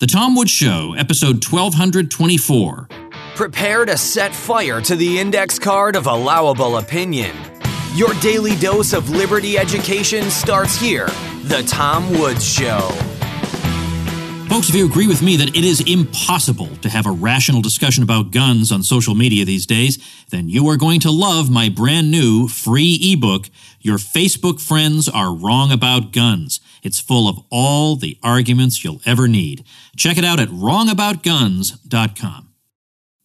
The Tom Woods Show, episode 1224. Prepare to set fire to the index card of allowable opinion. Your daily dose of liberty education starts here. The Tom Woods Show. Folks, if you agree with me that it is impossible to have a rational discussion about guns on social media these days, then you are going to love my brand new free ebook, Your Facebook Friends Are Wrong About Guns. It's full of all the arguments you'll ever need. Check it out at wrongaboutguns.com.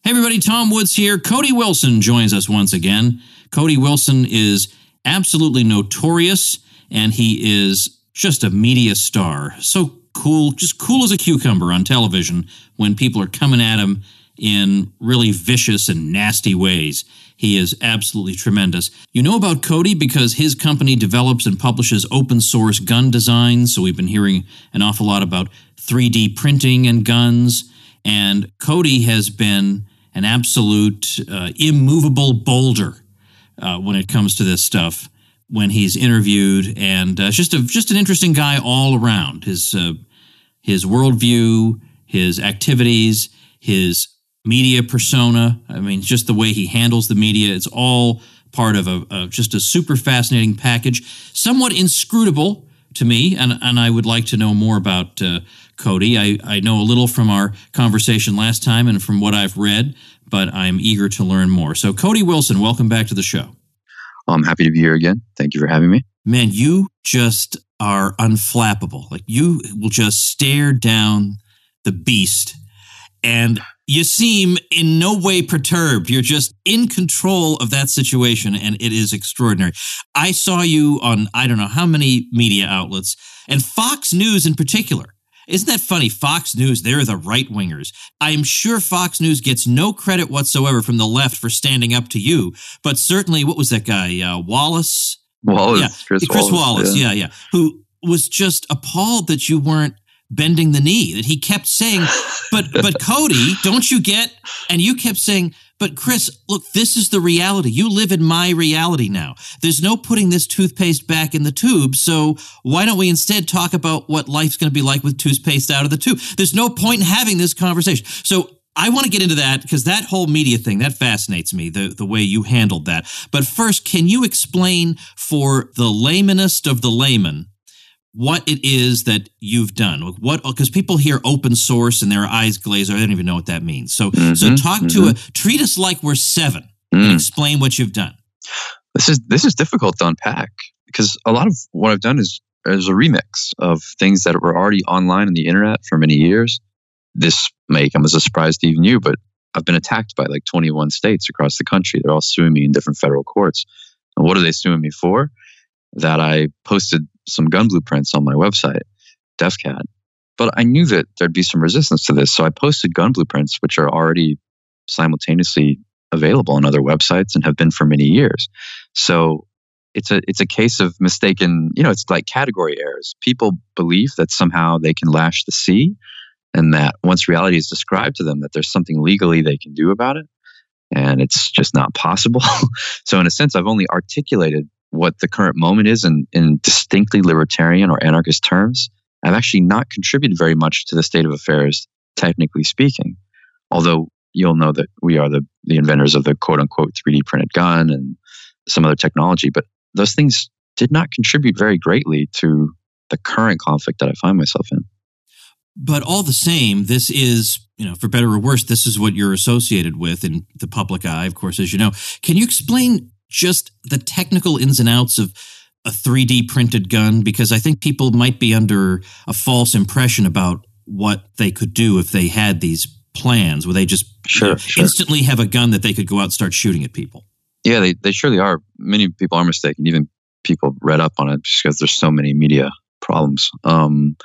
Hey everybody, Tom Woods here. Cody Wilson joins us once again. Cody Wilson is absolutely notorious and he is just a media star. So cool, just cool as a cucumber on television when people are coming at him in really vicious and nasty ways. He is absolutely tremendous. You know about Cody because his company develops and publishes open source gun designs. So we've been hearing an awful lot about 3D printing and guns. And Cody has been an absolute uh, immovable boulder uh, when it comes to this stuff when he's interviewed, and uh, just a just an interesting guy all around. His uh, his worldview, his activities, his media persona. I mean, just the way he handles the media. It's all part of a, a just a super fascinating package, somewhat inscrutable to me, and and I would like to know more about uh, Cody. I, I know a little from our conversation last time and from what I've read, but I'm eager to learn more. So, Cody Wilson, welcome back to the show. I'm happy to be here again. Thank you for having me. Man, you just are unflappable. Like you will just stare down the beast and you seem in no way perturbed. You're just in control of that situation, and it is extraordinary. I saw you on I don't know how many media outlets, and Fox News in particular. Isn't that funny? Fox News, they're the right wingers. I'm sure Fox News gets no credit whatsoever from the left for standing up to you, but certainly, what was that guy? Uh, Wallace? Wallace, yeah. Chris, Chris Wallace, Wallace yeah. yeah, yeah, who was just appalled that you weren't bending the knee. That he kept saying, "But, but Cody, don't you get?" And you kept saying, "But Chris, look, this is the reality. You live in my reality now. There's no putting this toothpaste back in the tube. So why don't we instead talk about what life's going to be like with toothpaste out of the tube? There's no point in having this conversation." So I want to get into that because that whole media thing that fascinates me the the way you handled that. But first, can you explain for the laymanest of the layman what it is that you've done? What because people hear open source and their eyes glaze over, they don't even know what that means. So Mhm, so talk to mhm. a treat us like we're seven and Mm. explain what you've done. This is this is difficult to unpack because a lot of what I've done is is a remix of things that were already online on the internet for many years. This may come as a surprise to even you, but I've been attacked by like 21 states across the country. They're all suing me in different federal courts. And what are they suing me for? That I posted some gun blueprints on my website, DefCad. But I knew that there'd be some resistance to this. So I posted gun blueprints, which are already simultaneously available on other websites and have been for many years. So it's a it's a case of mistaken, you know, it's like category errors. People believe that somehow they can lash the sea and that once reality is described to them that there's something legally they can do about it and it's just not possible. so in a sense I've only articulated what the current moment is in, in distinctly libertarian or anarchist terms. I've actually not contributed very much to the state of affairs, technically speaking. Although you'll know that we are the, the inventors of the quote unquote 3D printed gun and some other technology, but those things did not contribute very greatly to the current conflict that I find myself in. But all the same, this is, you know, for better or worse, this is what you're associated with in the public eye, of course, as you know. Can you explain just the technical ins and outs of a 3D printed gun? Because I think people might be under a false impression about what they could do if they had these plans, where they just Sure, you know, sure. instantly have a gun that they could go out and start shooting at people. Yeah, they, they surely are. Many people are mistaken. Even people read up on it just because there's so many media problems. Um,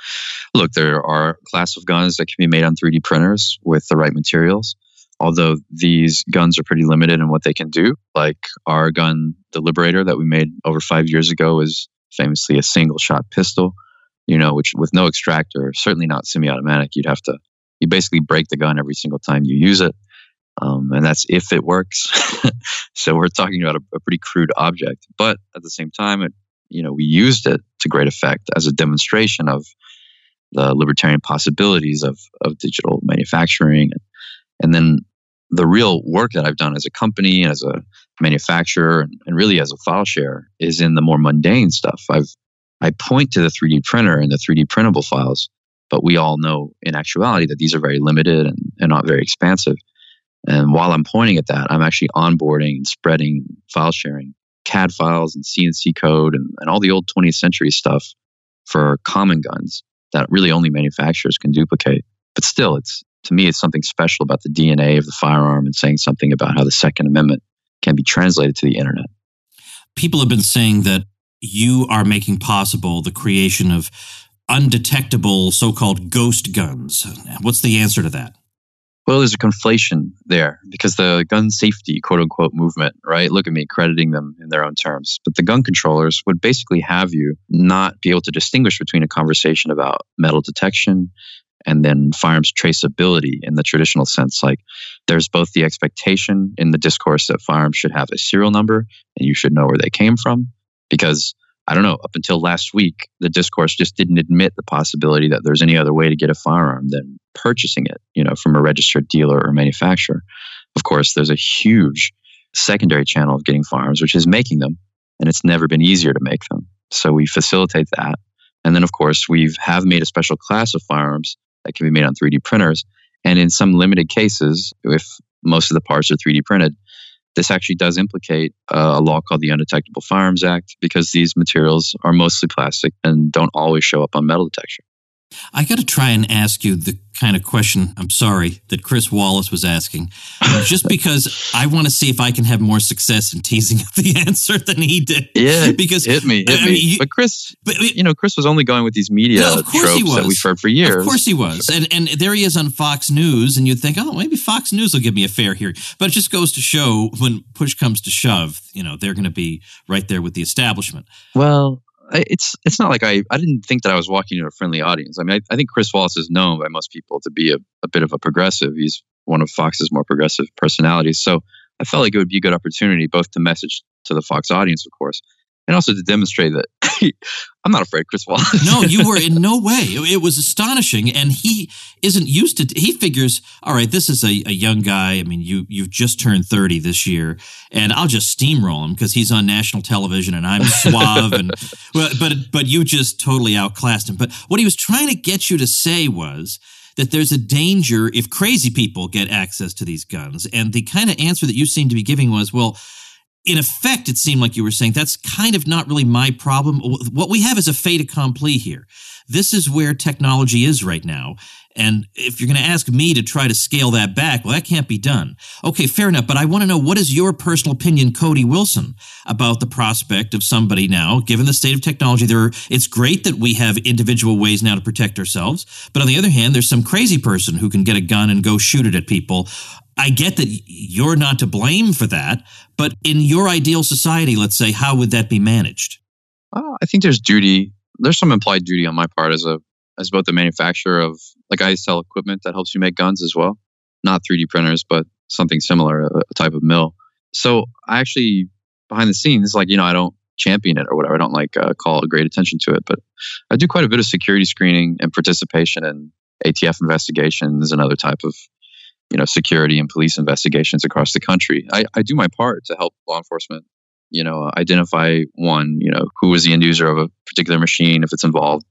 look, there are a class of guns that can be made on 3D printers with the right materials. Although these guns are pretty limited in what they can do, like our gun, the Liberator, that we made over five years ago, is famously a single shot pistol. You know, which with no extractor, certainly not semi-automatic. You'd have to, you basically break the gun every single time you use it um, and that's if it works. so we're talking about a, a pretty crude object, but at the same time, it, you know, we used it to great effect as a demonstration of the libertarian possibilities of, of digital manufacturing. And then the real work that I've done as a company, and as a manufacturer, and, and really as a file share is in the more mundane stuff. I've I point to the 3D printer and the 3D printable files, but we all know in actuality that these are very limited and, and not very expansive. And while I'm pointing at that, I'm actually onboarding and spreading file sharing, CAD files and CNC code and, and all the old 20th century stuff for common guns that really only manufacturers can duplicate. But still, it's to me, it's something special about the DNA of the firearm and saying something about how the Second Amendment can be translated to the internet. People have been saying that you are making possible the creation of undetectable so called ghost guns. What's the answer to that? Well, there's a conflation there because the gun safety, quote unquote, movement, right? Look at me crediting them in their own terms. But the gun controllers would basically have you not be able to distinguish between a conversation about metal detection and then firearms traceability in the traditional sense. Like there's both the expectation in the discourse that firearms should have a serial number and you should know where they came from because I don't know, up until last week, the discourse just didn't admit the possibility that there's any other way to get a firearm than purchasing it, you know, from a registered dealer or manufacturer. Of course, there's a huge secondary channel of getting firearms, which is making them, and it's never been easier to make them. So we facilitate that. And then, of course, we have made a special class of firearms that can be made on 3D printers. And in some limited cases, if most of the parts are 3D printed, this actually does implicate uh, a law called the Undetectable Firearms Act because these materials are mostly plastic and don't always show up on metal detection. I got to try and ask you the kind of question, I'm sorry, that Chris Wallace was asking, uh, just because I want to see if I can have more success in teasing the answer than he did. Yeah. Because hit me, hit I me. You, but Chris, but, you know, Chris was only going with these media no, tropes that we've heard for years. Of course he was. And, and there he is on Fox News, and you'd think, oh, maybe Fox News will give me a fair hearing. But it just goes to show when push comes to shove, you know, they're going to be right there with the establishment. Well, it's it's not like I I didn't think that I was walking into a friendly audience. I mean, I, I think Chris Wallace is known by most people to be a, a bit of a progressive. He's one of Fox's more progressive personalities. So I felt like it would be a good opportunity both to message to the Fox audience, of course, and also to demonstrate that I'm not afraid, Chris Wallace. no, you were in no way. It was astonishing, and he isn't used to. He figures, all right, this is a, a young guy. I mean, you you've just turned 30 this year, and I'll just steamroll him because he's on national television, and I'm suave, and well, but but you just totally outclassed him. But what he was trying to get you to say was that there's a danger if crazy people get access to these guns, and the kind of answer that you seemed to be giving was, well in effect, it seemed like you were saying that's kind of not really my problem. What we have is a fait accompli here. This is where technology is right now. And if you're going to ask me to try to scale that back, well, that can't be done. Okay, fair enough. But I want to know what is your personal opinion, Cody Wilson, about the prospect of somebody now, given the state of technology? There, it's great that we have individual ways now to protect ourselves. But on the other hand, there's some crazy person who can get a gun and go shoot it at people I get that you're not to blame for that, but in your ideal society, let's say, how would that be managed? Uh, I think there's duty. There's some implied duty on my part as a as both the manufacturer of like I sell equipment that helps you make guns as well, not 3D printers, but something similar, a, type of mill. So I actually behind the scenes, like you know, I don't champion it or whatever. I don't like uh, call great attention to it, but I do quite a bit of security screening and participation in ATF investigations and other type of you know security and police investigations across the country. I, I do my part to help law enforcement, you know, identify one, you know, who was the end user of a particular machine if it's involved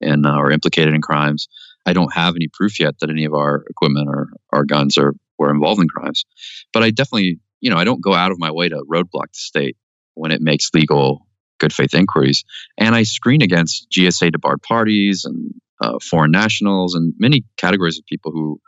in uh, or implicated in crimes. I don't have any proof yet that any of our equipment or our guns are were involved in crimes, but I definitely, you know, I don't go out of my way to roadblock the state when it makes legal good faith inquiries, and I screen against GSA debarred parties and uh, foreign nationals and many categories of people who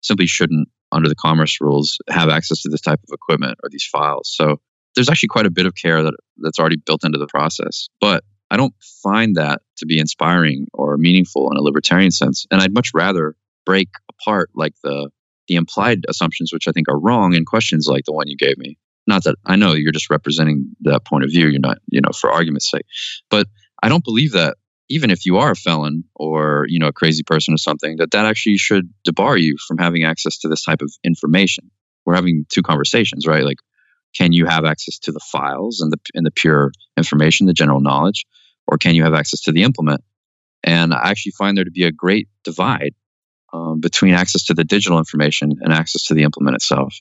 simply shouldn't, under the commerce rules, have access to this type of equipment or these files. So there's actually quite a bit of care that that's already built into the process. But I don't find that to be inspiring or meaningful in a libertarian sense. And I'd much rather break apart like the the implied assumptions, which I think are wrong, in questions like the one you gave me. Not that I know you're just representing that point of view. You're not, you know, for argument's sake. But I don't believe that even if you are a felon or you know a crazy person or something that that actually should debar you from having access to this type of information we're having two conversations right like can you have access to the files and the and the pure information the general knowledge or can you have access to the implement And I actually find there to be a great divide um, between access to the digital information and access to the implement itself.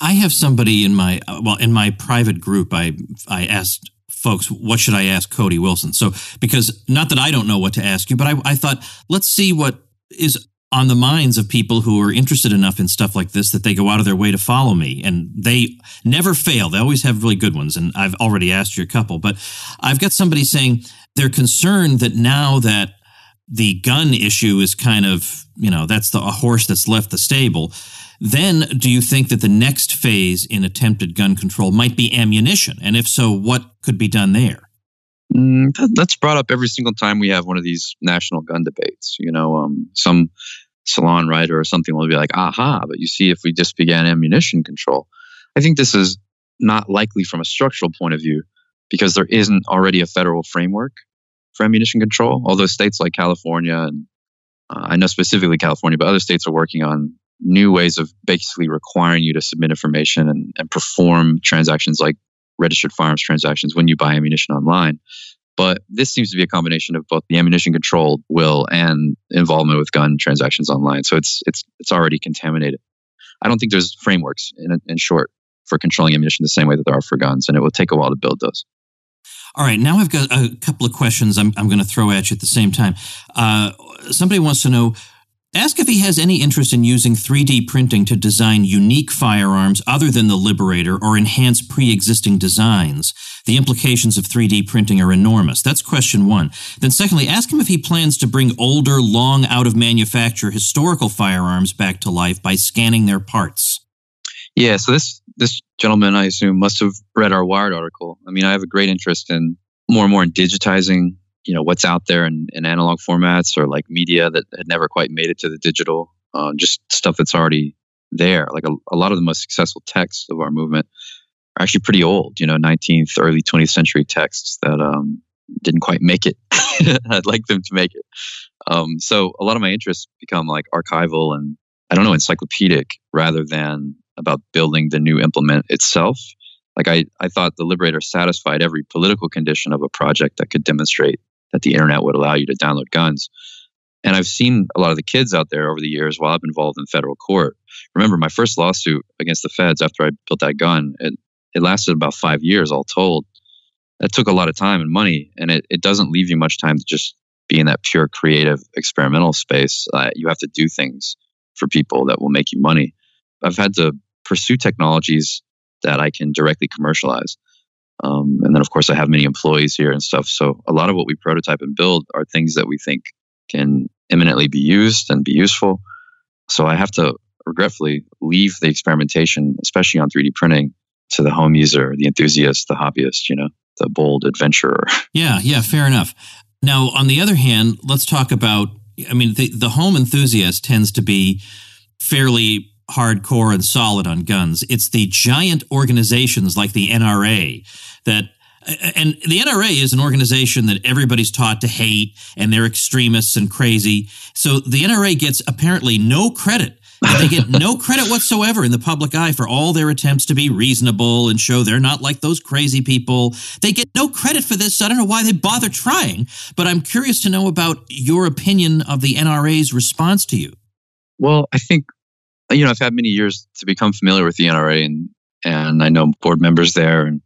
I have somebody in my well in my private group. I I asked folks, what should I ask Cody Wilson? So because not that I don't know what to ask you, but I, I thought let's see what is on the minds of people who are interested enough in stuff like this that they go out of their way to follow me. And they never fail. They always have really good ones. And I've already asked you a couple, but I've got somebody saying they're concerned that now that the gun issue is kind of, you know, that's the a horse that's left the stable. Then do you think that the next phase in attempted gun control might be ammunition? And if so, what could be done there? Mm, that, that's brought up every single time we have one of these national gun debates. You know, um, some salon writer or something will be like, aha, but you see, if we just began ammunition control, I think this is not likely from a structural point of view because there isn't already a federal framework for ammunition control. Although states like California and uh, I know specifically California, but other states are working on new ways of basically requiring you to submit information and, and perform transactions like registered firearms transactions when you buy ammunition online. But this seems to be a combination of both the ammunition control will and involvement with gun transactions online. So it's it's it's already contaminated. I don't think there's frameworks in, in short for controlling ammunition the same way that there are for guns, and it will take a while to build those. All right, now I've got a couple of questions I'm, I'm going to throw at you at the same time. Uh, somebody wants to know Ask if he has any interest in using 3D printing to design unique firearms other than the Liberator or enhance pre existing designs. The implications of 3D printing are enormous. That's question one. Then, secondly, ask him if he plans to bring older, long out of manufacture historical firearms back to life by scanning their parts. Yeah, so this this gentleman, I assume, must have read our Wired article. I mean, I have a great interest in more and more in digitizing you know what's out there in, in analog formats or like media that had never quite made it to the digital uh, just stuff that's already there. Like a, a lot of the most successful texts of our movement are actually pretty old you know 19th early 20th century texts that um, didn't quite make it. I'd like them to make it. Um, so a lot of my interests become like archival and i don't know encyclopedic rather than about building the new implement itself. Like I, I thought the liberator satisfied every political condition of a project that could demonstrate that the internet would allow you to download guns. And I've seen a lot of the kids out there over the years while I've been involved in federal court. Remember, my first lawsuit against the feds after I built that gun, it, it lasted about five years all told. That took a lot of time and money, and it, it doesn't leave you much time to just be in that pure creative experimental space. Uh, you have to do things for people that will make you money. I've had to pursue technologies that I can directly commercialize. Um, and then, of course, I have many employees here and stuff. So a lot of what we prototype and build are things that we think can imminently be used and be useful. So I have to regretfully leave the experimentation, especially on 3D printing, to the home user, the enthusiast, the hobbyist, you know, the bold adventurer. Yeah, yeah, fair enough. Now, on the other hand, let's talk about I mean, the, the home enthusiast tends to be fairly hardcore and solid on guns. It's the giant organizations like the NRA that and the NRA is an organization that everybody's taught to hate and they're extremists and crazy. So the NRA gets apparently no credit. they get no credit whatsoever in the public eye for all their attempts to be reasonable and show they're not like those crazy people. They get no credit for this. So I don't know why they bother trying, but I'm curious to know about your opinion of the NRA's response to you. Well, I think you know, I've had many years to become familiar with the NRA, and and I know board members there, and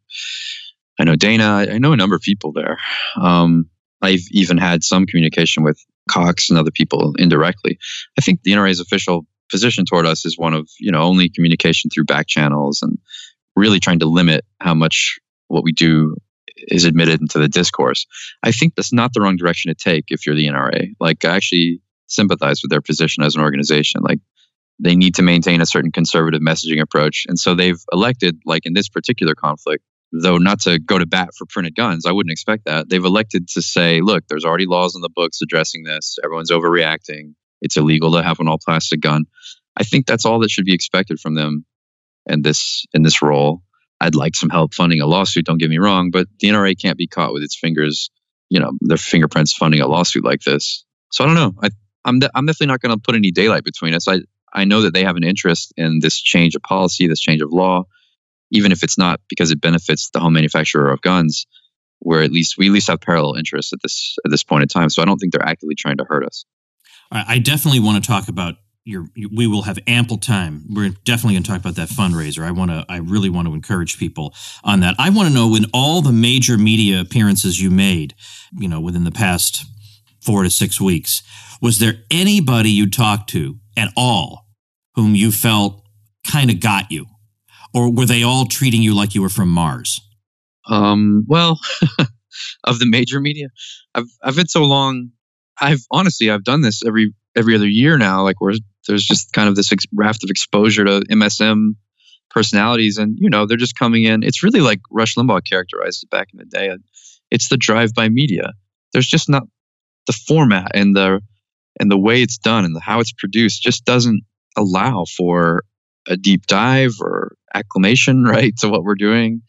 I know Dana. I know a number of people there. Um, I've even had some communication with Cox and other people indirectly. I think the NRA's official position toward us is one of you know only communication through back channels and really trying to limit how much what we do is admitted into the discourse. I think that's not the wrong direction to take if you're the NRA. Like I actually sympathize with their position as an organization. Like they need to maintain a certain conservative messaging approach. And so they've elected, like in this particular conflict, though not to go to bat for printed guns, I wouldn't expect that. They've elected to say, look, there's already laws in the books addressing this. Everyone's overreacting. It's illegal to have an all plastic gun. I think that's all that should be expected from them in this in this role. I'd like some help funding a lawsuit, don't get me wrong, but the NRA can't be caught with its fingers, you know, their fingerprints funding a lawsuit like this. So I don't know. I, I'm, de- I'm definitely not going to put any daylight between us. I, I know that they have an interest in this change of policy, this change of law, even if it's not because it benefits the home manufacturer of guns. we're at least we at least have parallel interests at this at this point in time. So I don't think they're actively trying to hurt us. I definitely want to talk about your. We will have ample time. We're definitely going to talk about that fundraiser. I want to. I really want to encourage people on that. I want to know when all the major media appearances you made, you know, within the past four to six weeks, was there anybody you talked to at all whom you felt kind of got you, or were they all treating you like you were from Mars? Um, well, of the major media, I've I've been so long. I've honestly I've done this every every other year now. Like where there's just kind of this ex- raft of exposure to MSM personalities, and you know they're just coming in. It's really like Rush Limbaugh characterized it back in the day. It's the drive-by media. There's just not the format and the and the way it's done and the, how it's produced just doesn't allow for a deep dive or acclamation right to what we're doing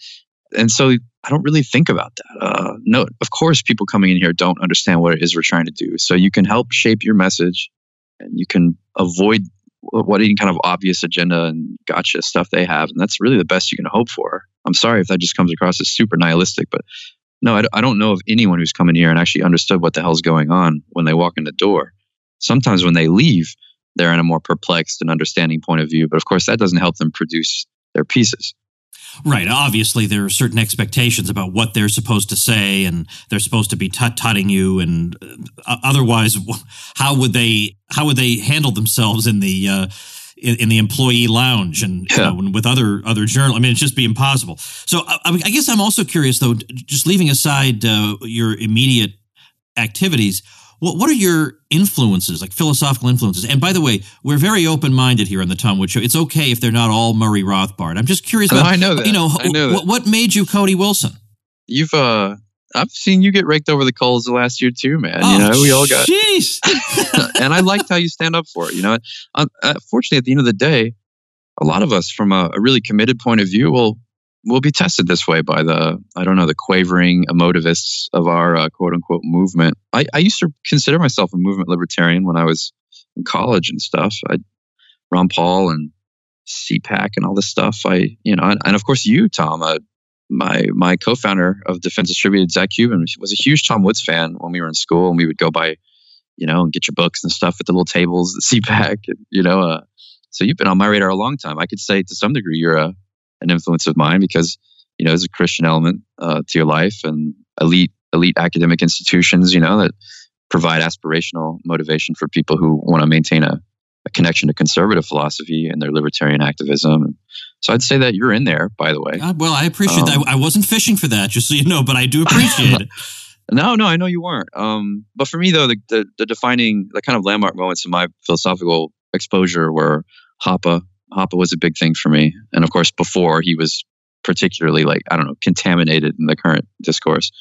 and so I don't really think about that. Uh, no, of course, people coming in here don't understand what it is we're trying to do. So you can help shape your message, and you can avoid what any kind of obvious agenda and gotcha stuff they have, and that's really the best you can hope for. I'm sorry if that just comes across as super nihilistic, but no, I, I don't know of anyone who's come in here and actually understood what the hell's going on when they walk in the door. Sometimes when they leave, they're in a more perplexed and understanding point of view, but of course that doesn't help them produce their pieces. Right. Obviously, there are certain expectations about what they're supposed to say, and they're supposed to be tut tutting you. And uh, otherwise, how would they how would they handle themselves in the uh, in, in, the employee lounge and yeah. you know, with other other journal? I mean, it's just be impossible. So, I, I guess I'm also curious, though, just leaving aside uh, your immediate activities what, what are your influences, like philosophical influences? And by the way, we're very open minded here on the Tom Woods Show. It's okay if they're not all Murray Rothbard. I'm just curious about. Oh, I know that. You know, know what, what made you Cody Wilson? You've uh, I've seen you get raked over the coals the last year too, man. Oh, you know, we all got. Jeez. and I liked how you stand up for it. You know, uh, fortunately, at the end of the day, a lot of us, from a, a really committed point of view, will will be tested this way by the I don't know the quavering emotivists of our uh, quote unquote movement. I, I used to consider myself a movement libertarian when I was in college and stuff. I Ron Paul and CPAC and all this stuff. I you know and, and of course you Tom. Uh, my my co-founder of Defense Distributed, Zach Cuban, was a huge Tom Woods fan when we were in school, and we would go by, you know, and get your books and stuff at the little tables, the CPAC, and, you know. Uh, so you've been on my radar a long time. I could say to some degree you're a an influence of mine because you know there's a Christian element uh, to your life and elite elite academic institutions you know that provide aspirational motivation for people who want to maintain a, a connection to conservative philosophy and their libertarian activism. So I'd say that you're in there, by the way. Uh, well, I appreciate um, that. I wasn't fishing for that, just so you know, but I do appreciate it. No, no, I know you weren't. Um, but for me, though, the, the, the defining, the kind of landmark moments in my philosophical exposure were Hoppe Hoppe was a big thing for me. And of course, before he was particularly like, I don't know, contaminated in the current discourse.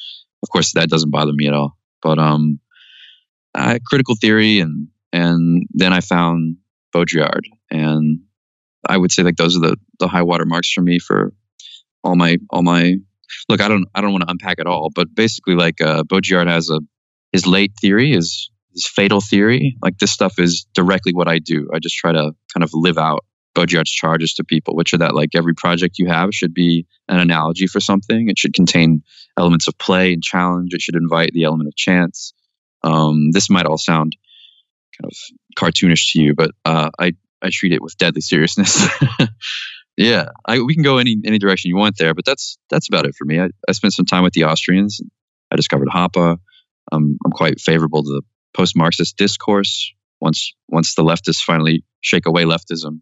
Of course, that doesn't bother me at all. But um, I, critical theory and and then I found Baudrillard. And I would say like those are the, the high water marks for me for all my all my look, I don't I don't want to unpack it all, but basically like uh Baudrillard has a his late theory is his fatal theory. Like this stuff is directly what I do. I just try to kind of live out Baudrillard's charges to people, which are that like every project you have should be an analogy for something. It should contain elements of play and challenge. It should invite the element of chance. Um, this might all sound kind of cartoonish to you, but uh, I I treat it with deadly seriousness. yeah, I, we can go any any direction you want there, but that's that's about it for me. I, I spent some time with the Austrians. I discovered Hoppe. Um, I'm quite favorable to the post-Marxist discourse. Once once the leftists finally shake away leftism,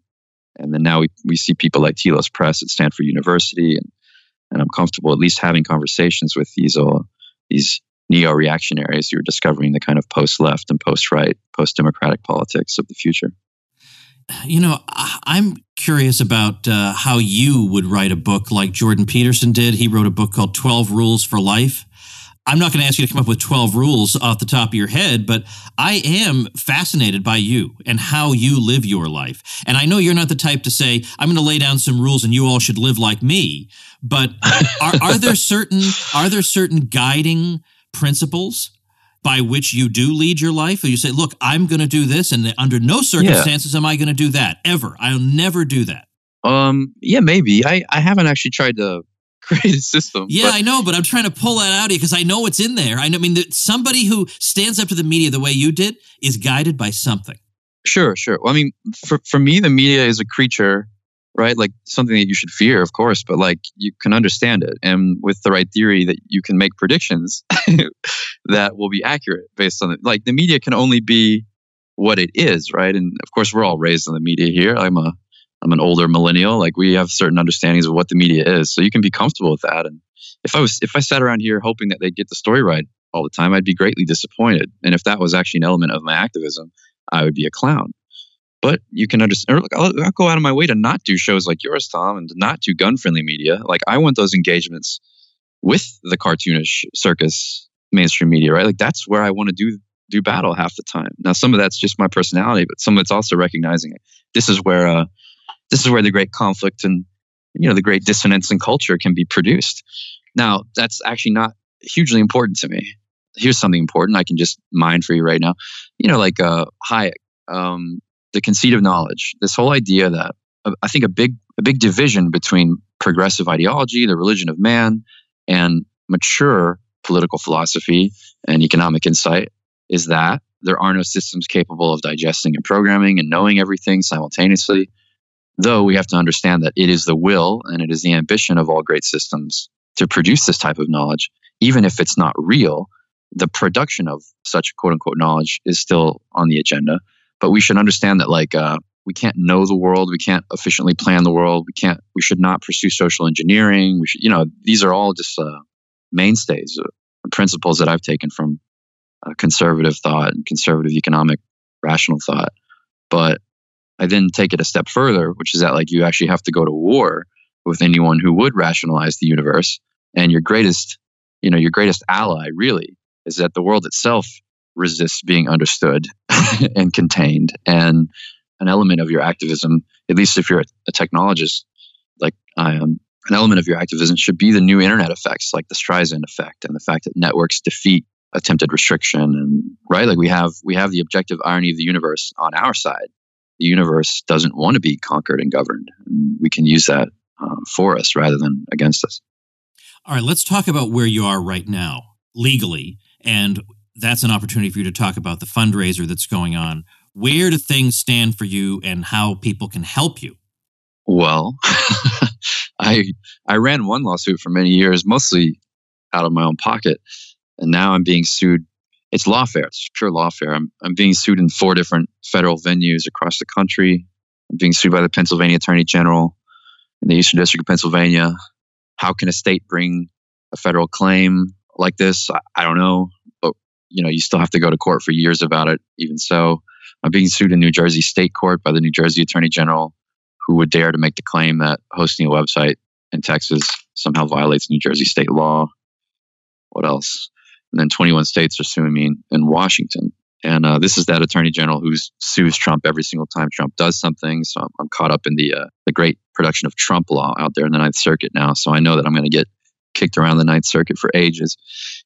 and then now we, we see people like Telos Press at Stanford University, and, and I'm comfortable at least having conversations with these uh, these neo reactionaries who are discovering the kind of post left and post right, post democratic politics of the future. You know, I'm curious about uh, how you would write a book like Jordan Peterson did. He wrote a book called 12 Rules for Life. I'm not going to ask you to come up with 12 rules off the top of your head, but I am fascinated by you and how you live your life. And I know you're not the type to say, I'm going to lay down some rules and you all should live like me. But are, are there certain, are there certain guiding principles by which you do lead your life? Or you say, look, I'm going to do this and under no circumstances yeah. am I going to do that ever. I'll never do that. Um, yeah, maybe. I, I haven't actually tried to create a system. Yeah, but, I know, but I'm trying to pull that out of you because I know it's in there. I, know, I mean, that somebody who stands up to the media the way you did is guided by something. Sure, sure. Well, I mean, for for me, the media is a creature, right? Like something that you should fear, of course, but like you can understand it, and with the right theory, that you can make predictions that will be accurate based on it. Like the media can only be what it is, right? And of course, we're all raised in the media here. I'm a I'm an older millennial. Like we have certain understandings of what the media is, so you can be comfortable with that. And if I was if I sat around here hoping that they'd get the story right all the time, I'd be greatly disappointed. And if that was actually an element of my activism, I would be a clown. But you can understand. I'll, I'll go out of my way to not do shows like yours, Tom, and not do gun friendly media. Like I want those engagements with the cartoonish circus mainstream media, right? Like that's where I want to do do battle half the time. Now, some of that's just my personality, but some of it's also recognizing it. This is where uh, this is where the great conflict and you know the great dissonance in culture can be produced. Now, that's actually not hugely important to me. Here's something important I can just mine for you right now. You know, like uh, Hayek, um, the conceit of knowledge. This whole idea that uh, I think a big a big division between progressive ideology, the religion of man, and mature political philosophy and economic insight is that there are no systems capable of digesting and programming and knowing everything simultaneously. Though we have to understand that it is the will and it is the ambition of all great systems to produce this type of knowledge, even if it's not real, the production of such quote unquote knowledge is still on the agenda. But we should understand that, like, uh, we can't know the world, we can't efficiently plan the world, we can't, we should not pursue social engineering. We should, you know, these are all just uh, mainstays, uh, principles that I've taken from uh, conservative thought and conservative economic rational thought. But I then take it a step further, which is that like you actually have to go to war with anyone who would rationalize the universe. And your greatest, you know, your greatest ally really is that the world itself resists being understood and contained. And an element of your activism, at least if you're a technologist like I am, an element of your activism should be the new internet effects, like the Streisand effect and the fact that networks defeat attempted restriction and right like we have we have the objective irony of the universe on our side the universe doesn't want to be conquered and governed and we can use that uh, for us rather than against us all right let's talk about where you are right now legally and that's an opportunity for you to talk about the fundraiser that's going on where do things stand for you and how people can help you well i i ran one lawsuit for many years mostly out of my own pocket and now I'm being sued. It's lawfare. It's pure lawfare. I'm I'm being sued in four different federal venues across the country. I'm being sued by the Pennsylvania Attorney General in the Eastern District of Pennsylvania. How can a state bring a federal claim like this? I, I don't know, you know, you still have to go to court for years about it. Even so, I'm being sued in New Jersey State Court by the New Jersey Attorney General, who would dare to make the claim that hosting a website in Texas somehow violates New Jersey state law. What else? and then 21 states are suing me in, in Washington. And uh, this is that attorney general who sues Trump every single time Trump does something. So I'm, I'm caught up in the uh, the great production of Trump law out there in the Ninth Circuit now. So I know that I'm going to get kicked around the Ninth Circuit for ages,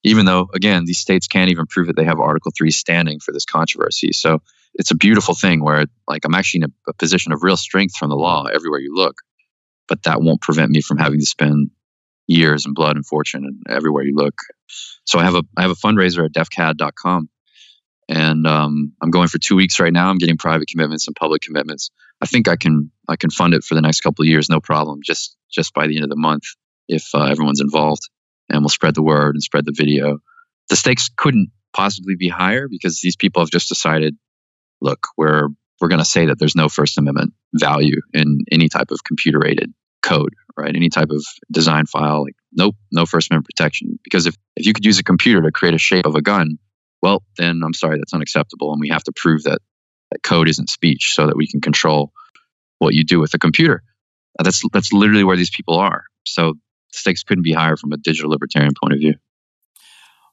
even though again these states can't even prove that they have Article Three standing for this controversy. So it's a beautiful thing where like I'm actually in a, a position of real strength from the law everywhere you look, but that won't prevent me from having to spend years and blood and fortune and everywhere you look. So I have a I have a fundraiser at defcad.com and um, I'm going for two weeks right now. I'm getting private commitments and public commitments. I think I can I can fund it for the next couple of years, no problem. Just just by the end of the month, if uh, everyone's involved, and we'll spread the word and spread the video. The stakes couldn't possibly be higher because these people have just decided, look, we're we're going to say that there's no First Amendment value in any type of computer aided code, right? Any type of design file, like nope, no First Amendment protection. Because if, if you could use a computer to create a shape of a gun, well, then I'm sorry, that's unacceptable. And we have to prove that, that code isn't speech so that we can control what you do with a computer. That's that's literally where these people are. So stakes couldn't be higher from a digital libertarian point of view.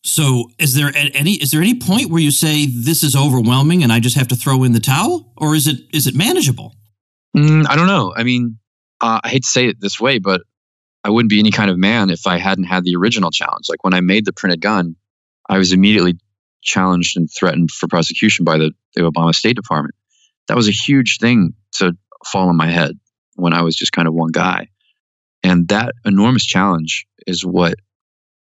So, is there any is there any point where you say this is overwhelming and I just have to throw in the towel, or is it is it manageable? Mm, I don't know. I mean, uh, I hate to say it this way, but I wouldn't be any kind of man if I hadn't had the original challenge. Like when I made the printed gun, I was immediately challenged and threatened for prosecution by the, the Obama State Department. That was a huge thing to fall on my head when I was just kind of one guy. And that enormous challenge is what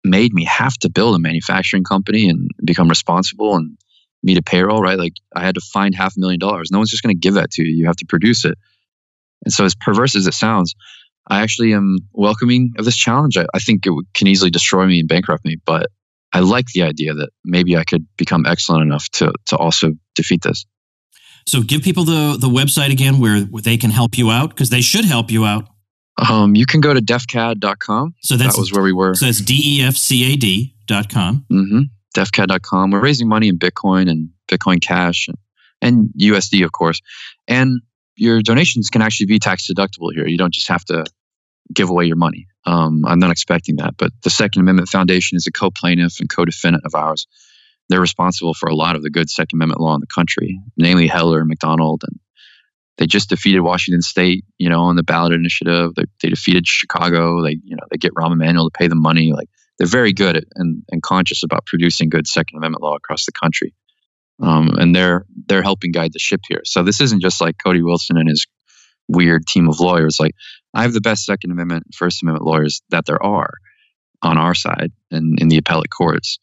made me have to build a manufacturing company and become responsible and meet a payroll, right? Like I had to find half a million dollars. No one's just going to give that to you. You have to produce it. And so, as perverse as it sounds, I actually am welcoming of this challenge. I, I think it can easily destroy me and bankrupt me, but I like the idea that maybe I could become excellent enough to to also defeat this. So, give people the the website again where they can help you out because they should help you out. Um, you can go to defcad.com. So that's that was where we were. So that's D E F C A D.com. Mm-hmm. Defcad.com. We're raising money in Bitcoin and Bitcoin Cash and, and USD, of course. And your donations can actually be tax deductible here. You don't just have to give away your money. Um, I'm not expecting that. But the Second Amendment Foundation is a co plaintiff and co defendant of ours. They're responsible for a lot of the good Second Amendment law in the country, namely Heller and McDonald and they just defeated Washington State, you know, on the ballot initiative. They, they defeated Chicago. They, you know, they get Rahm Emanuel to pay them money. Like they're very good at, and, and conscious about producing good Second Amendment law across the country. Um, and they're they're helping guide the ship here. So this isn't just like Cody Wilson and his weird team of lawyers. Like I have the best Second Amendment, First Amendment lawyers that there are on our side and in the appellate courts.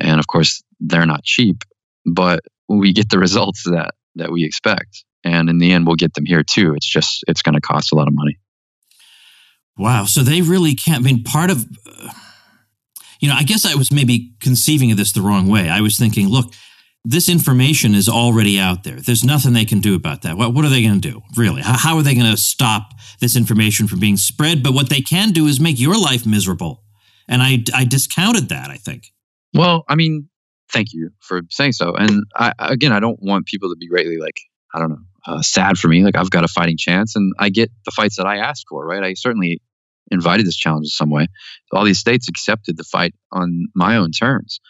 And of course, they're not cheap, but we get the results that that we expect and in the end we'll get them here too. It's just it's going to cost a lot of money. Wow. So they really can't I mean part of uh, you know i guess i was maybe conceiving of this the wrong way. I was thinking look this information is already out there. There's nothing they can do about that. What, what are they going to do really? How, how are they going to stop this information from being spread? But what they can do is make your life miserable. And i i discounted that i think. Well i mean thank you for saying so. And I, again i don't want people to be greatly like i don't know uh, sad for me. Like I've got a fighting chance, and I get the fights that I asked for. Right? I certainly invited this challenge in some way. All these states accepted the fight on my own terms.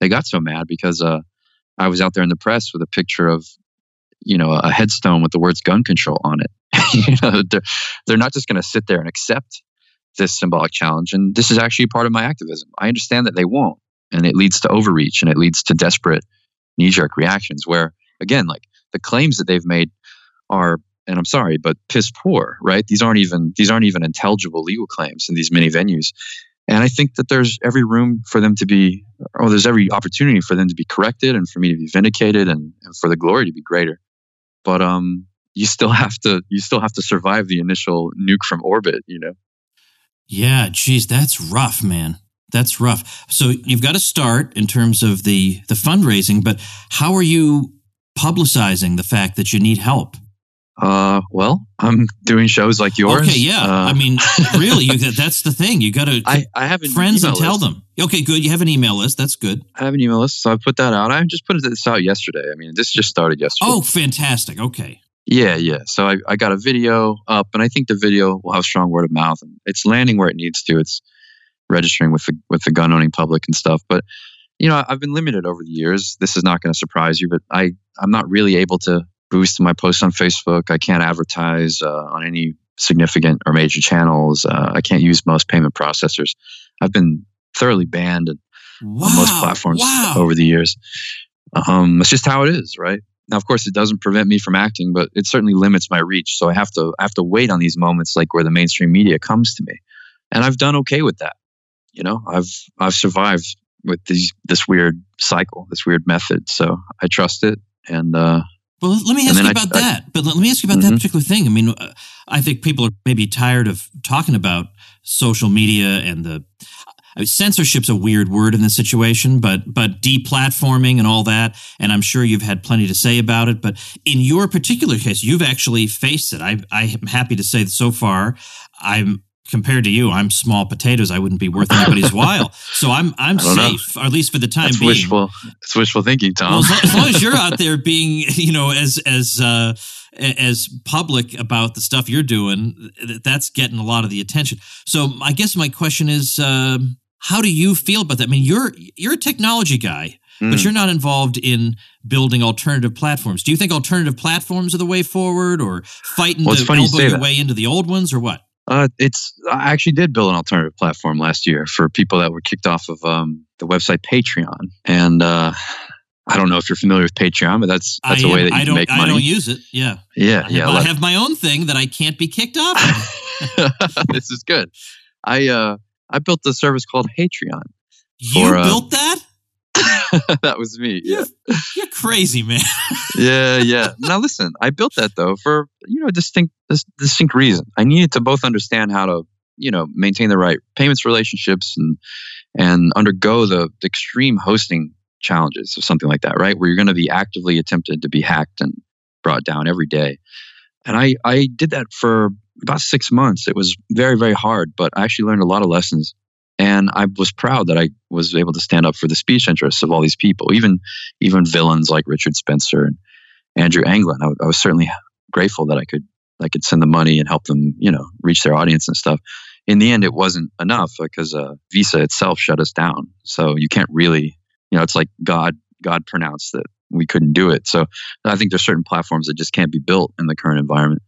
They got so mad because uh, I was out there in the press with a picture of, you know, a headstone with the words "gun control" on it. you know, they're they're not just going to sit there and accept this symbolic challenge. And this is actually part of my activism. I understand that they won't, and it leads to overreach and it leads to desperate knee-jerk reactions. Where again, like the claims that they've made are and I'm sorry, but piss poor, right? These aren't even these aren't even intelligible legal claims in these many venues. And I think that there's every room for them to be, or there's every opportunity for them to be corrected and for me to be vindicated and, and for the glory to be greater. But um, you still have to you still have to survive the initial nuke from orbit, you know. Yeah, geez, that's rough, man. That's rough. So you've got to start in terms of the the fundraising, but how are you publicizing the fact that you need help? Uh, well, I'm doing shows like yours. Okay, yeah. Uh, I mean, really, you that's the thing. You got to. I, I have friends and tell list. them. Okay, good. You have an email list. That's good. I have an email list, so I put that out. I just put this out yesterday. I mean, this just started yesterday. Oh, fantastic. Okay. Yeah, yeah. So I, I got a video up, and I think the video will have strong word of mouth, and it's landing where it needs to. It's registering with the with the gun owning public and stuff. But you know, I've been limited over the years. This is not going to surprise you, but I I'm not really able to boost my posts on Facebook. I can't advertise uh, on any significant or major channels. Uh, I can't use most payment processors. I've been thoroughly banned wow. on most platforms wow. over the years. Um, it's just how it is, right? Now, of course, it doesn't prevent me from acting, but it certainly limits my reach. So I have to I have to wait on these moments, like where the mainstream media comes to me, and I've done okay with that. You know, I've I've survived with these this weird cycle, this weird method. So I trust it, and uh, well, let me ask you about I, that. I, but let me ask you about mm-hmm. that particular thing. I mean, uh, I think people are maybe tired of talking about social media and the I mean, censorship's a weird word in this situation, but but deplatforming and all that. And I'm sure you've had plenty to say about it. But in your particular case, you've actually faced it. I I am happy to say that so far, I'm compared to you, I'm small potatoes. I wouldn't be worth anybody's while. So I'm I'm safe, know. or at least for the time That's being. Wishful, it's wishful thinking, Tom. Well, as, long, as, long, as you're out there being, you know, as as uh, as public about the stuff you're doing, that's getting a lot of the attention. So I guess my question is, uh, how do you feel about that? I mean, you're you're a technology guy. Mm. But you're not involved in building alternative platforms. Do you think alternative platforms are the way forward, or fighting well, to elbow your way into the old ones, or what? Uh, it's I actually did build an alternative platform last year for people that were kicked off of um, the website Patreon, and uh, I don't know if you're familiar with Patreon, but that's that's I a way am- that you I don't, make money. I don't use it. Yeah. yeah, I yeah. have, I have my own thing that I can't be kicked off. this is good. I uh I built a service called Hatreon. you For, uh, built that? that was me. You're, you're crazy, man. yeah, yeah. Now listen, I built that though for you know distinct distinct reason. I needed to both understand how to you know maintain the right payments relationships and and undergo the, the extreme hosting challenges of something like that, right? Where you're going to be actively attempted to be hacked and brought down every day. And I I did that for about six months. It was very very hard, but I actually learned a lot of lessons. And I was proud that I was able to stand up for the speech interests of all these people, even even villains like Richard Spencer and Andrew Anglin. I, I was certainly grateful that I could I could send the money and help them, you know, reach their audience and stuff. In the end, it wasn't enough because uh, Visa itself shut us down. So you can't really, you know, it's like God God pronounced that we couldn't do it. So I think there's certain platforms that just can't be built in the current environment.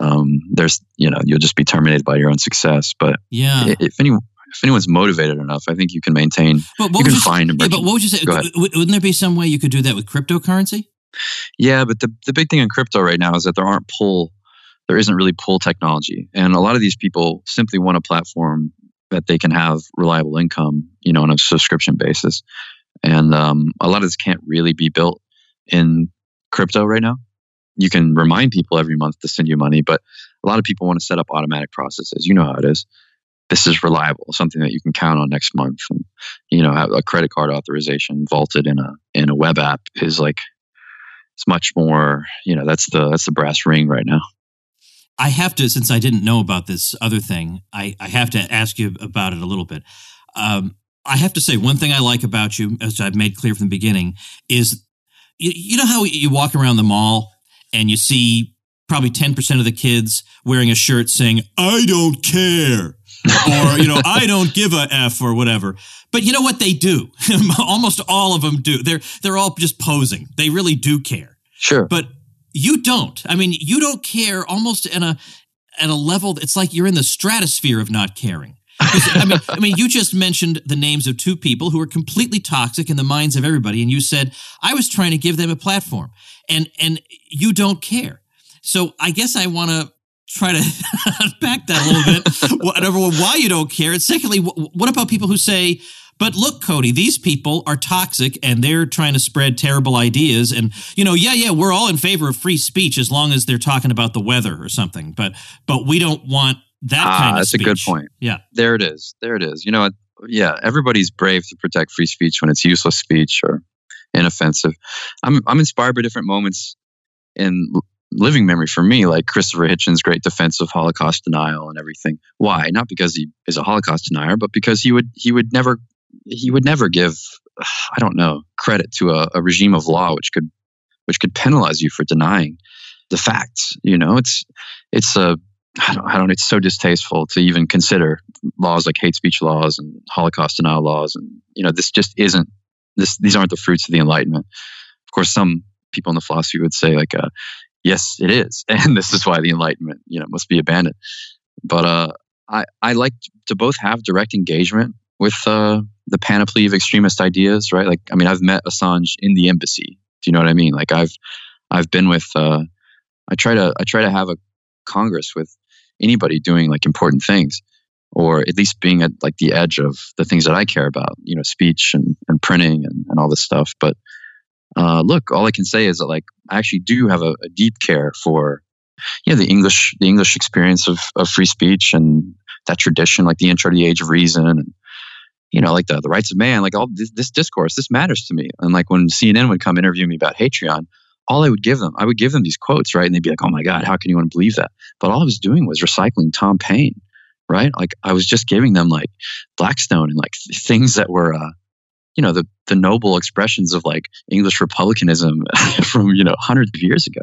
Um, there's, you know, you'll just be terminated by your own success. But Yeah. if any if anyone's motivated enough, I think you can maintain. But what you can you, find. yeah, but what would you say? Go ahead. W- Wouldn't there be some way you could do that with cryptocurrency? Yeah, but the the big thing in crypto right now is that there aren't pull, there isn't really pull technology, and a lot of these people simply want a platform that they can have reliable income, you know, on a subscription basis, and um, a lot of this can't really be built in crypto right now. You can remind people every month to send you money, but a lot of people want to set up automatic processes. You know how it is. This is reliable, something that you can count on next month, and you know, a credit card authorization vaulted in a in a web app is like it's much more you know that's the that's the brass ring right now I have to, since I didn't know about this other thing, I, I have to ask you about it a little bit. Um, I have to say, one thing I like about you, as I've made clear from the beginning, is you, you know how you walk around the mall and you see probably 10% of the kids wearing a shirt saying, I don't care. Or, you know, I don't give a F or whatever. But you know what they do? Almost all of them do. They're, they're all just posing. They really do care sure but you don't. I mean, you don't care almost in a at a level. It's like you're in the stratosphere of not caring I mean, I mean, you just mentioned the names of two people who are completely toxic in the minds of everybody, and you said I was trying to give them a platform, and and you don't care. So I guess I want to try to unpack that a little bit. What- Number one, why you don't care, and secondly, wh- what about people who say, "But look, Cody, these people are toxic and they're trying to spread terrible ideas." And you know, yeah, yeah, we're all in favor of free speech as long as they're talking about the weather or something. But but we don't want that Ah, kind of that's a good point. Yeah. there it is there it is you know what? yeah everybody's brave to protect free speech when it's useless speech or inoffensive i'm i'm inspired by different moments in living memory for me like christopher hitchens great defense of holocaust denial and everything. Why? Not because he is a holocaust denier but because he would he would never he would never give i don't know credit to a, a regime of law which could which could penalize you for denying the facts you know? It's it's a I don't, I don't it's so distasteful to even consider laws like hate speech laws and holocaust denial laws and you know this just isn't this these aren't the fruits of the enlightenment. Of course some people in the philosophy would say like uh, yes it is. And this is why the enlightenment you know must be abandoned. But uh i i like to both have direct engagement with uh the panoply of extremist ideas right? Like i mean i've met assange in the embassy. Do you know what i mean? Like i've i've been with uh i try to i try to have a congress with anybody doing like important things or at least being at like the edge of the things that I care about, you know, speech and, and printing and, and all this stuff. But uh, look, all I can say is that like I actually do have a, a deep care for, know, the English the English experience of, of free speech and that tradition, like the intro to the age of reason and you know, like the, the rights of man, like all this, this discourse, this matters to me. And like when CNN would come interview me about Hatreon, all I would give them, I would give them these quotes, right? And they'd be like, oh my God, how can you want to believe that? But all I was doing was recycling Tom Paine, right? Like I was just giving them like Blackstone and like th- things that were, uh, you know, the, the noble expressions of like English republicanism from, you know, hundreds of years ago.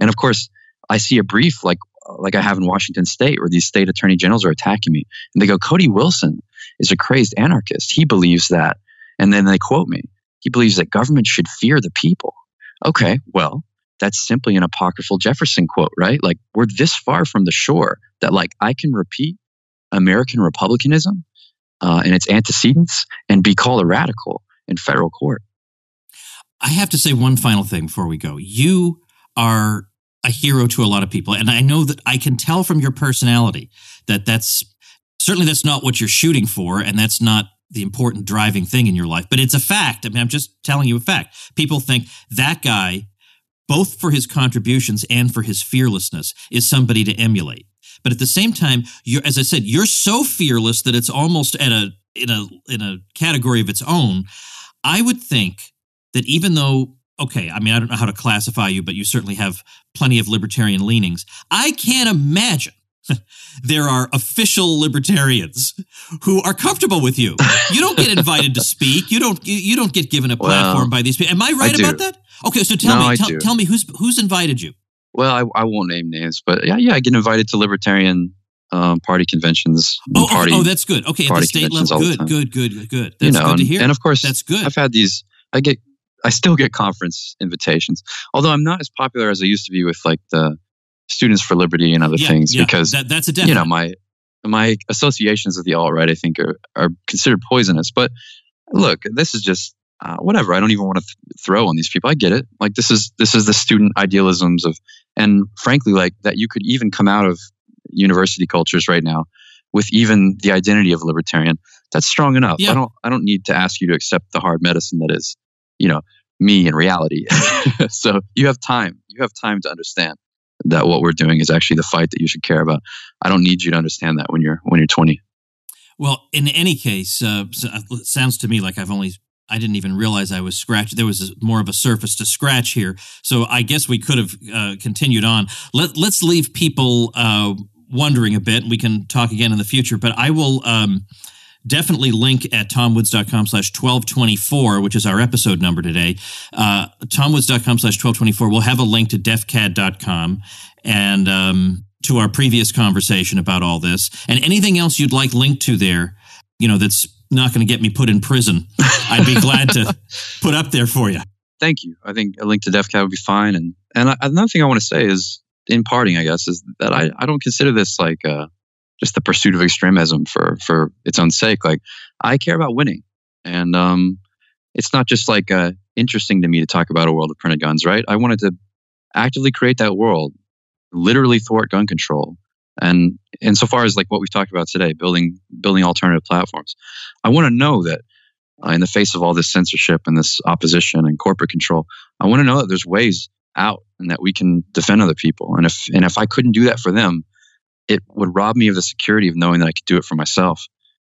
And of course, I see a brief like, like I have in Washington state where these state attorney generals are attacking me and they go, Cody Wilson is a crazed anarchist. He believes that. And then they quote me. He believes that government should fear the people. Okay, well, that's simply an apocryphal Jefferson quote, right? Like we're this far from the shore that like I can repeat American republicanism uh, and its antecedents and be called a radical in federal court. I have to say one final thing before we go. You are a hero to a lot of people. And I know that I can tell from your personality that that's certainly that's not what you're shooting for. And that's not the important driving thing in your life, but it's a fact. I mean, I'm just telling you a fact. People think that guy, both for his contributions and for his fearlessness, is somebody to emulate. But at the same time, you're, as I said, you're so fearless that it's almost at a, in a, in a category of its own. I would think that even though okay, I mean, I don't know how to classify you, but you certainly have plenty of libertarian leanings. I can't imagine there are official libertarians who are comfortable with you. You don't get invited to speak. You don't. You, don't get given a platform well, by these people. Am I right I about that? Okay, so tell no, me. Tell, tell, me who's who's invited you. Well, I, I won't name names, but yeah, yeah, I get invited to libertarian um, party conventions. Oh, party, oh, that's good. Okay, at the state level, good, good, good, good. That's you know, good to hear. And of course, that's good. I've had these. I get I still get conference invitations, although I'm not as popular as I used to be with like the Students for Liberty and other yeah, things yeah, because that, that's a definite. you know my my associations with the alt right I think are are considered poisonous. But look, this is just uh, whatever. I don't even want to th- throw on these people. I get it. Like this is this is the student idealisms of, and frankly, like that you could even come out of university cultures right now with even the identity of libertarian. That's strong enough. Yeah. I don't I don't need to ask you to accept the hard medicine that is you know me in reality. so you have time. You have time to understand that what we're doing is actually the fight that you should care about. I don't need you to understand that when you're when you're 20. Well, in any case, uh, uh it sounds to me like I've only I didn't even realize I was scratched. There was more of a surface to scratch here, so I guess we could have uh, continued on. Let Let's leave people uh, wondering a bit. And we can talk again in the future, but I will. Um, definitely link at tomwoods.com slash 1224, which is our episode number today. Uh, tomwoods.com slash 1224. We'll have a link to defcad.com and um, to our previous conversation about all this and anything else you'd like linked to there, you know, that's not going to get me put in prison. I'd be glad to put up there for you. Thank you. I think a link to DefCAD would be fine. And and another thing I want to say is, in parting, I guess, is that I, I don't consider this like uh, just the pursuit of extremism for for its own sake. Like I care about winning, and um, it's not just like uh, interesting to me to talk about a world of printed guns, right? I wanted to actively create that world, literally thwart gun control, and insofar as like what we've talked about today, building building alternative platforms, I want to know that. Uh, in the face of all this censorship and this opposition and corporate control, I want to know that there's ways out and that we can defend other people. And if and if I couldn't do that for them, it would rob me of the security of knowing that I could do it for myself.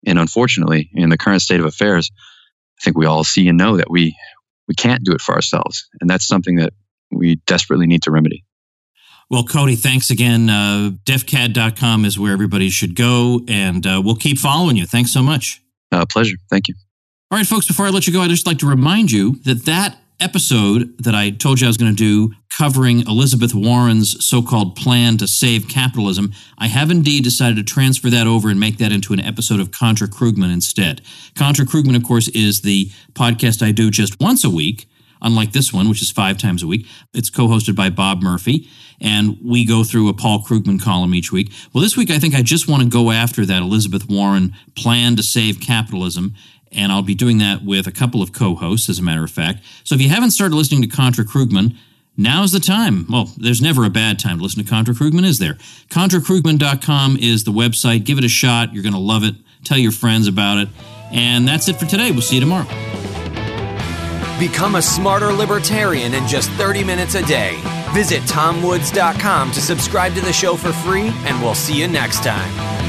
And unfortunately, in the current state of affairs, I think we all see and know that we we can't do it for ourselves, and that's something that we desperately need to remedy. Well, Cody, thanks again. Uh, defcad.com is where everybody should go, and uh, we'll keep following you. Thanks so much. Uh, pleasure. Thank you. All right, folks, before I let you go, I'd just like to remind you that that episode that I told you I was going to do covering Elizabeth Warren's so called plan to save capitalism, I have indeed decided to transfer that over and make that into an episode of Contra Krugman instead. Contra Krugman, of course, is the podcast I do just once a week. Unlike this one, which is five times a week, it's co hosted by Bob Murphy, and we go through a Paul Krugman column each week. Well, this week I think I just want to go after that Elizabeth Warren plan to save capitalism and I'll be doing that with a couple of co-hosts, as a matter of fact. So if you haven't started listening to Contra Krugman, now's the time. Well, there's never a bad time to listen to Contra Krugman, is there? ContraKrugman.com is the website. Give it a shot. You're going to love it. Tell your friends about it. And that's it for today. We'll see you tomorrow. Become a smarter libertarian in just 30 minutes a day. Visit tomwoods.com to subscribe to the show for free, and we'll see you next time.